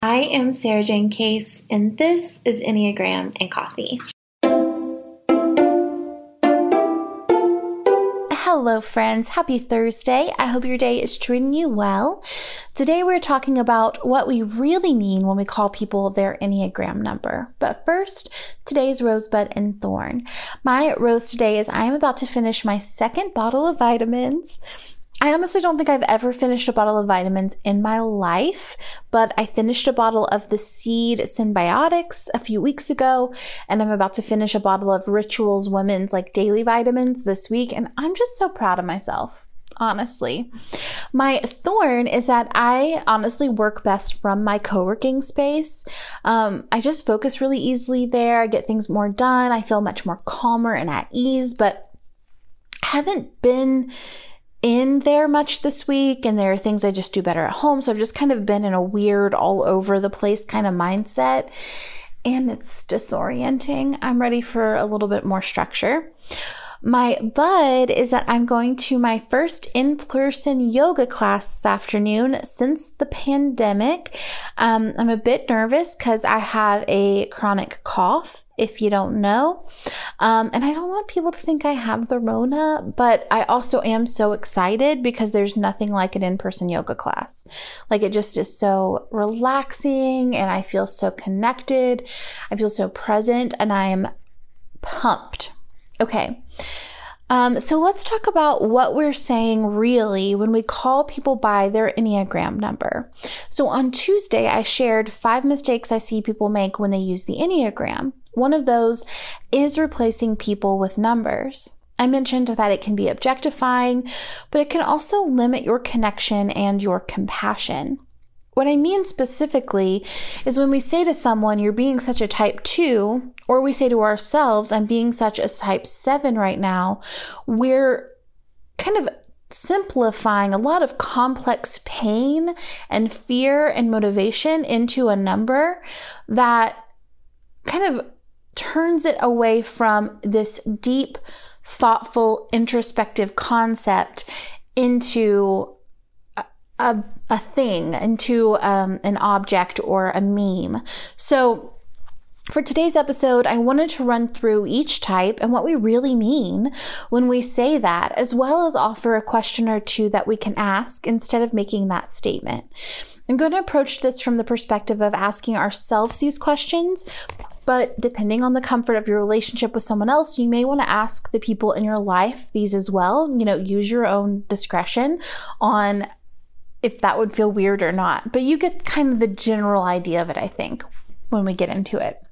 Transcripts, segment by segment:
I am Sarajane Case, and this is Enneagram and Coffee. Hello, friends. Happy Thursday. I hope your day is treating you well. Today, we're talking about what we really mean when we call people their Enneagram number. But first, today's Rosebud and Thorn. My rose today is I am about to finish my second bottle of vitamins. I honestly don't think I've ever finished a bottle of vitamins in my life, but I finished a bottle of the Seed Synbiotics a few weeks ago, and I'm about to finish a bottle of Rituals Women's like daily vitamins this week, and I'm just so proud of myself. Honestly, my thorn is that I honestly work best from my co working space. Um, I just focus really easily there. I get things more done. I feel much more calmer and at ease, but haven't been in there much this week and there are things I just do better at home. So I've just kind of been in a weird all over the place kind of mindset and it's disorienting. I'm ready for a little bit more structure. My bud is that I'm going to my first in person yoga class this afternoon since the pandemic. Um, I'm a bit nervous because I have a chronic cough, if you don't know. Um, and I don't want people to think I have the Rona, but I also am so excited because there's nothing like an in person yoga class. Like it just is so relaxing and I feel so connected. I feel so present and I am pumped Okay. Um, so let's talk about what we're saying really when we call people by their Enneagram number. So on Tuesday, I shared five mistakes I see people make when they use the Enneagram. One of those is replacing people with numbers. I mentioned that it can be objectifying, but it can also limit your connection and your compassion. What I mean specifically is when we say to someone, you're being such a type 2, or we say to ourselves, I'm being such a type 7 right now, we're kind of simplifying a lot of complex pain and fear and motivation into a number that kind of turns it away from this deep, thoughtful, introspective concept into a, a thing, into um, an object or a meme. So, for today's episode, I wanted to run through each type and what we really mean when we say that, as well as offer a question or two that we can ask instead of making that statement. I'm going to approach this from the perspective of asking ourselves these questions, but depending on the comfort of your relationship with someone else, you may want to ask the people in your life these as well. You know, use your own discretion on if that would feel weird or not. But you get kind of the general idea of it, I think, when we get into it.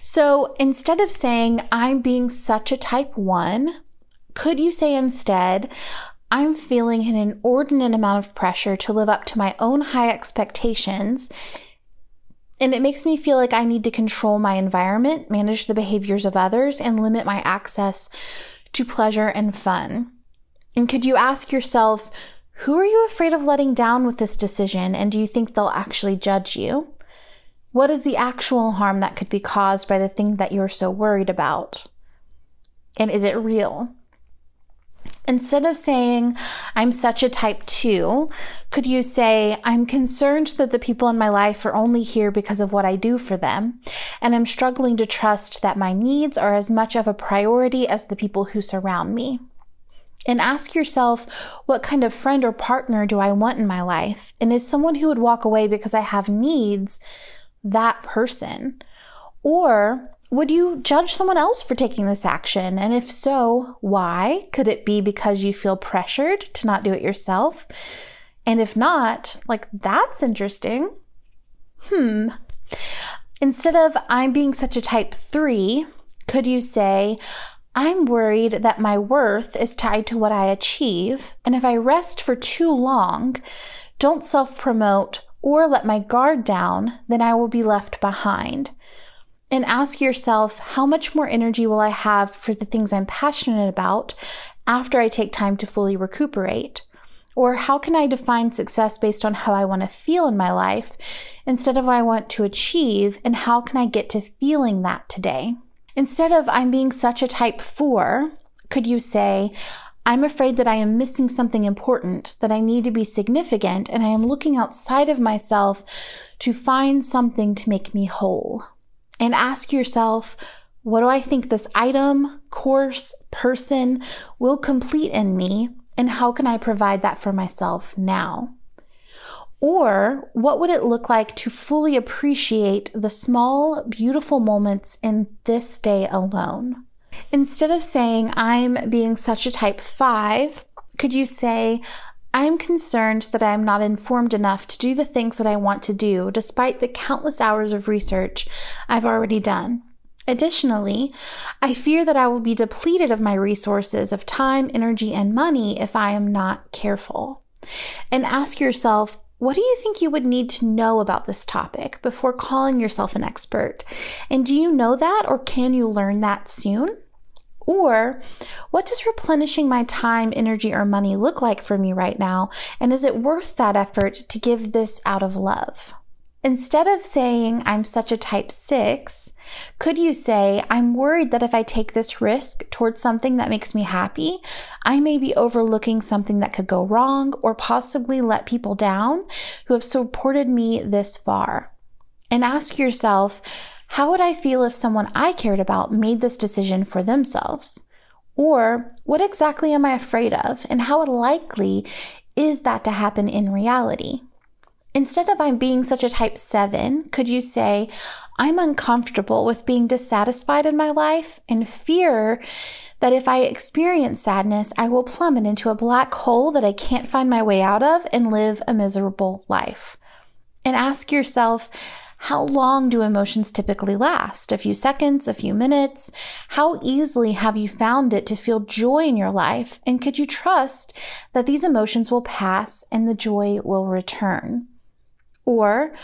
So instead of saying, I'm being such a type one, could you say instead, I'm feeling an inordinate amount of pressure to live up to my own high expectations. And it makes me feel like I need to control my environment, manage the behaviors of others, and limit my access to pleasure and fun. And could you ask yourself, who are you afraid of letting down with this decision, and do you think they'll actually judge you? What is the actual harm that could be caused by the thing that you're so worried about? And is it real? Instead of saying, I'm such a type two, could you say, I'm concerned that the people in my life are only here because of what I do for them, and I'm struggling to trust that my needs are as much of a priority as the people who surround me? And ask yourself, what kind of friend or partner do I want in my life? And is someone who would walk away because I have needs that person? Or would you judge someone else for taking this action? And if so, why? Could it be because you feel pressured to not do it yourself? And if not, like, that's interesting. Hmm. Instead of I'm being such a type three, could you say, I'm worried that my worth is tied to what I achieve, and if I rest for too long, don't self promote, or let my guard down, then I will be left behind. And ask yourself, how much more energy will I have for the things I'm passionate about after I take time to fully recuperate? Or how can I define success based on how I want to feel in my life instead of what I want to achieve? And how can I get to feeling that today? Instead of I'm being such a type four, could you say, I'm afraid that I am missing something important, that I need to be significant, and I am looking outside of myself to find something to make me whole. And ask yourself, what do I think this item, course, person will complete in me, and how can I provide that for myself now? Or what would it look like to fully appreciate the small, beautiful moments in this day alone? Instead of saying, I'm being such a type five, could you say, I'm concerned that I am not informed enough to do the things that I want to do, despite the countless hours of research I've already done. Additionally, I fear that I will be depleted of my resources of time, energy, and money if I am not careful. And ask yourself, what do you think you would need to know about this topic before calling yourself an expert? And do you know that or can you learn that soon? Or what does replenishing my time, energy, or money look like for me right now? And is it worth that effort to give this out of love? Instead of saying, I'm such a type six, could you say, I'm worried that if I take this risk towards something that makes me happy, I may be overlooking something that could go wrong or possibly let people down who have supported me this far? And ask yourself, how would I feel if someone I cared about made this decision for themselves? Or what exactly am I afraid of and how likely is that to happen in reality? Instead of I'm being such a type 7, could you say, I'm uncomfortable with being dissatisfied in my life and fear that if I experience sadness, I will plummet into a black hole that I can't find my way out of and live a miserable life. And ask yourself, how long do emotions typically last? A few seconds, a few minutes? How easily have you found it to feel joy in your life? And could you trust that these emotions will pass and the joy will return? Or,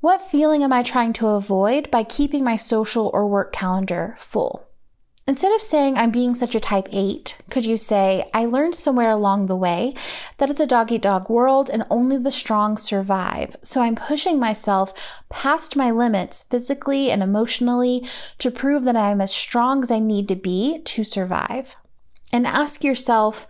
what feeling am I trying to avoid by keeping my social or work calendar full? Instead of saying I'm being such a type 8, could you say, I learned somewhere along the way that it's a dog eat dog world and only the strong survive. So I'm pushing myself past my limits physically and emotionally to prove that I am as strong as I need to be to survive. And ask yourself,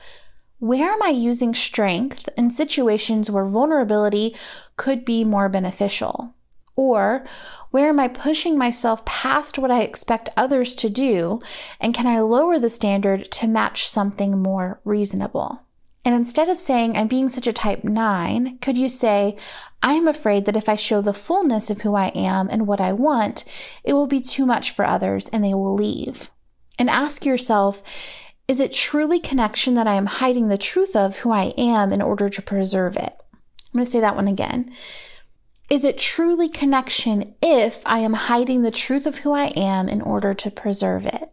where am I using strength in situations where vulnerability could be more beneficial? Or where am I pushing myself past what I expect others to do? And can I lower the standard to match something more reasonable? And instead of saying, I'm being such a type nine, could you say, I'm afraid that if I show the fullness of who I am and what I want, it will be too much for others and they will leave? And ask yourself, is it truly connection that I am hiding the truth of who I am in order to preserve it? I'm going to say that one again. Is it truly connection if I am hiding the truth of who I am in order to preserve it?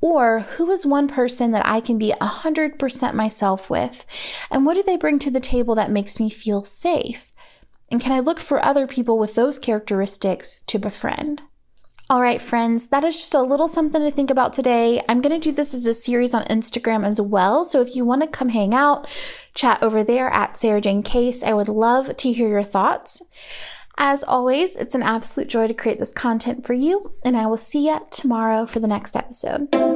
Or who is one person that I can be 100% myself with? And what do they bring to the table that makes me feel safe? And can I look for other people with those characteristics to befriend? All right, friends, that is just a little something to think about today. I'm going to do this as a series on Instagram as well. So if you want to come hang out, chat over there at Sarajane Case, I would love to hear your thoughts. As always, it's an absolute joy to create this content for you, and I will see you tomorrow for the next episode.